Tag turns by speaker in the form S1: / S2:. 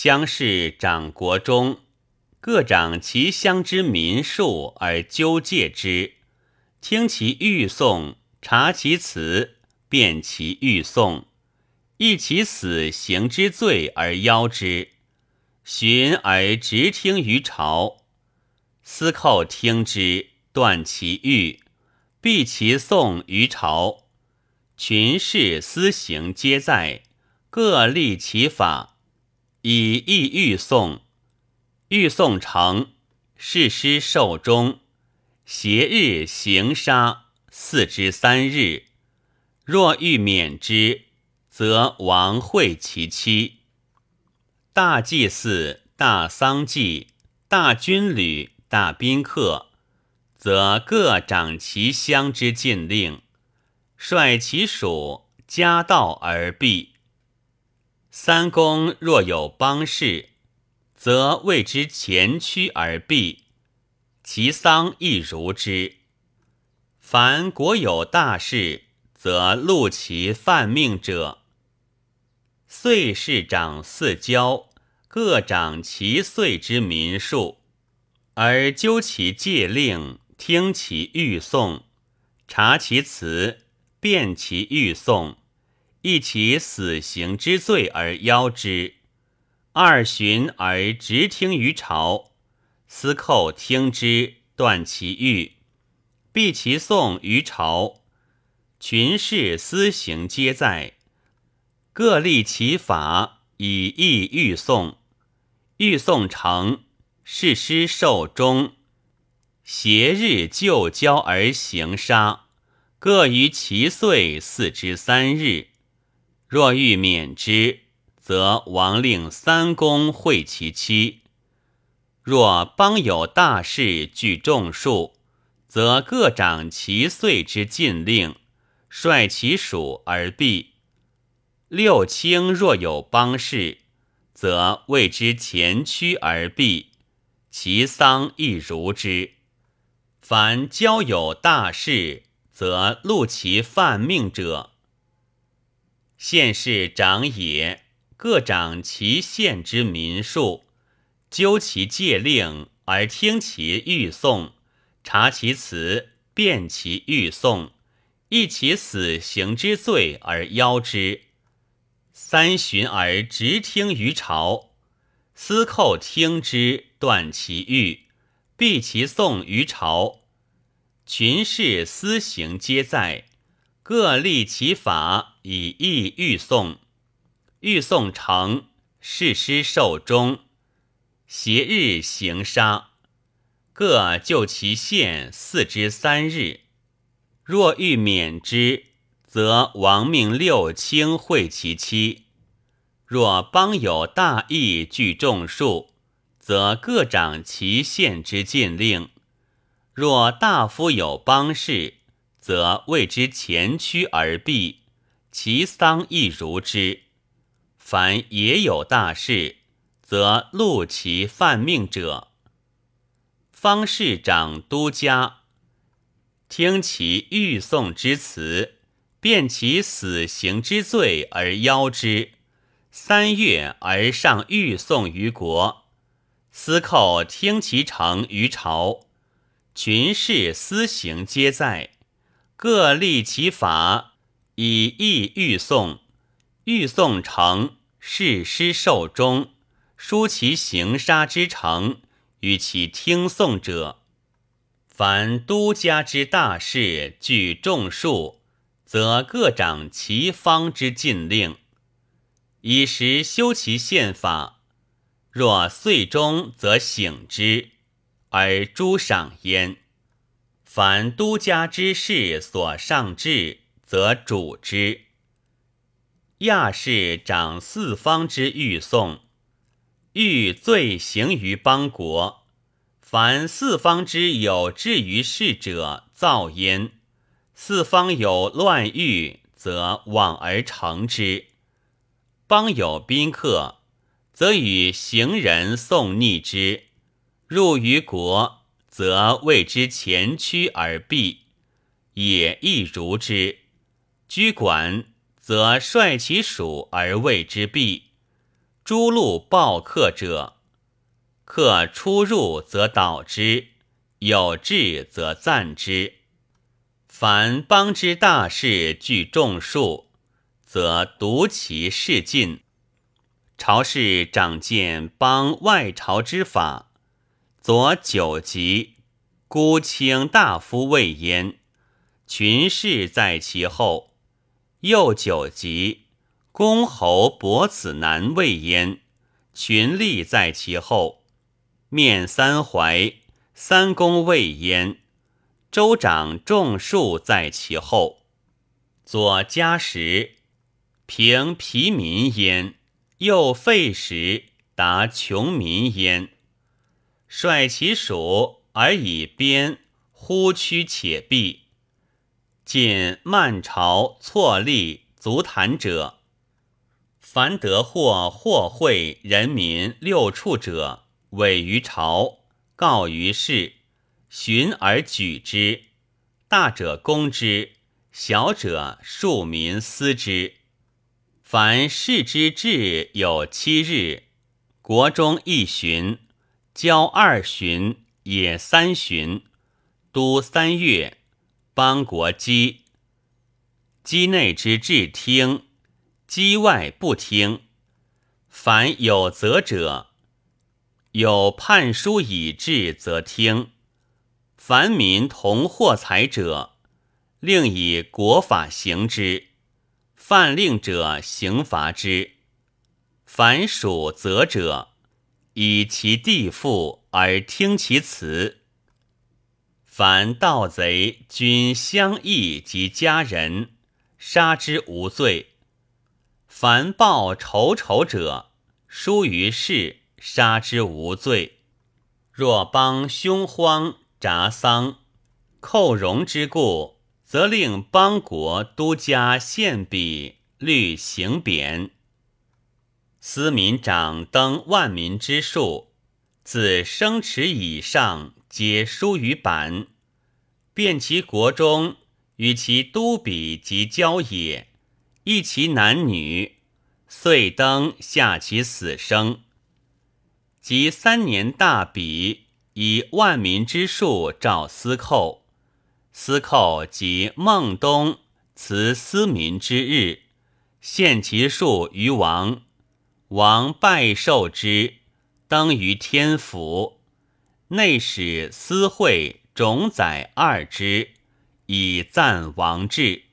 S1: 乡试长国中，各掌其乡之民数而纠戒之，听其欲讼，察其辞，辨其欲讼，议其死刑之罪而邀之，寻而直听于朝，司寇听之，断其欲，毕其讼于朝。群士私行皆在，各立其法，以意欲送。欲送成，誓师受终。携日行杀，四之三日。若欲免之，则王会其妻。大祭祀、大丧祭、大军旅、大宾客，则各掌其乡之禁令。率其属家道而避。三公若有邦事，则为之前驱而避，其丧亦如之。凡国有大事，则录其犯命者。岁氏长四郊，各掌其岁之民数，而究其戒令，听其欲讼，察其辞。辨其欲讼，议其死刑之罪而邀之。二旬而直听于朝，司寇听之，断其欲，毕其讼于朝。群士私行皆在，各立其法以议欲讼。欲讼成，誓师受终。挟日就交而行杀。各于其岁四之三日，若欲免之，则王令三公会其妻。若邦有大事具众数，则各掌其岁之禁令，率其属而避。六卿若有邦事，则为之前驱而避，其丧亦如之。凡交有大事。则录其犯命者，县市长也，各掌其县之民数，究其戒令而听其欲讼，察其辞，辨其欲讼，议其死刑之罪而邀之。三旬而直听于朝，司寇听之，断其欲，毕其讼于朝。群士私行皆在，各立其法以义欲送。欲送成，誓师受终。挟日行杀，各就其县四之三日。若欲免之，则王命六卿会其妻。若邦有大义具众数，则各掌其县之禁令。若大夫有邦事，则为之前驱而避，其丧亦如之。凡也有大事，则录其犯命者。方士长都家，听其欲讼之词，辨其死刑之罪而邀之。三月而上欲讼于国，司寇听其成于朝。群士私行皆在，各立其法以议欲讼。欲讼成，誓师受终，书其行杀之成，与其听讼者。凡都家之大事具众数，则各掌其方之禁令，以时修其宪法。若岁终，则省之。而诸赏焉。凡都家之事所上至，则主之。亚氏掌四方之欲讼，欲罪行于邦国。凡四方之有志于事者，造焉。四方有乱欲，则往而成之。邦有宾客，则与行人送逆之。入于国，则为之前驱而避，也亦如之；居馆，则率其属而为之避；诸路报客者，客出入则导之，有志则赞之。凡邦之大事具众数，则独其事尽。朝士长见邦外朝之法，左九级孤卿大夫位焉，群士在其后；右九级。公侯伯子男位焉，群吏在其后；面三怀三公位焉，州长众庶在其后；左加时平疲民焉，右废时达穷民焉。率其属而以边忽屈且避，尽慢朝错立足坛者。凡得获获贿人民六处者，委于朝，告于世，循而举之。大者攻之，小者庶民思之。凡事之至有七日，国中一旬，交二旬，野三旬，都三月，邦国基。畿内之治听。机外不听，凡有责者，有判书以治，则听；凡民同获财者，令以国法行之；犯令者，刑罚之。凡属责者，以其地富而听其辞。凡盗贼，均相议及家人，杀之无罪。凡报仇仇者，疏于事，杀之无罪。若邦凶荒，札丧，寇戎之故，则令邦国都加献笔，律刑贬。司民长登万民之数，自生齿以上，皆书于版，遍其国中与其都比及交也。一其男女，遂登下其死生。及三年大比，以万民之数召司寇。司寇及孟冬辞司民之日，献其数于王。王拜受之，登于天府。内使司会种宰二之，以赞王志。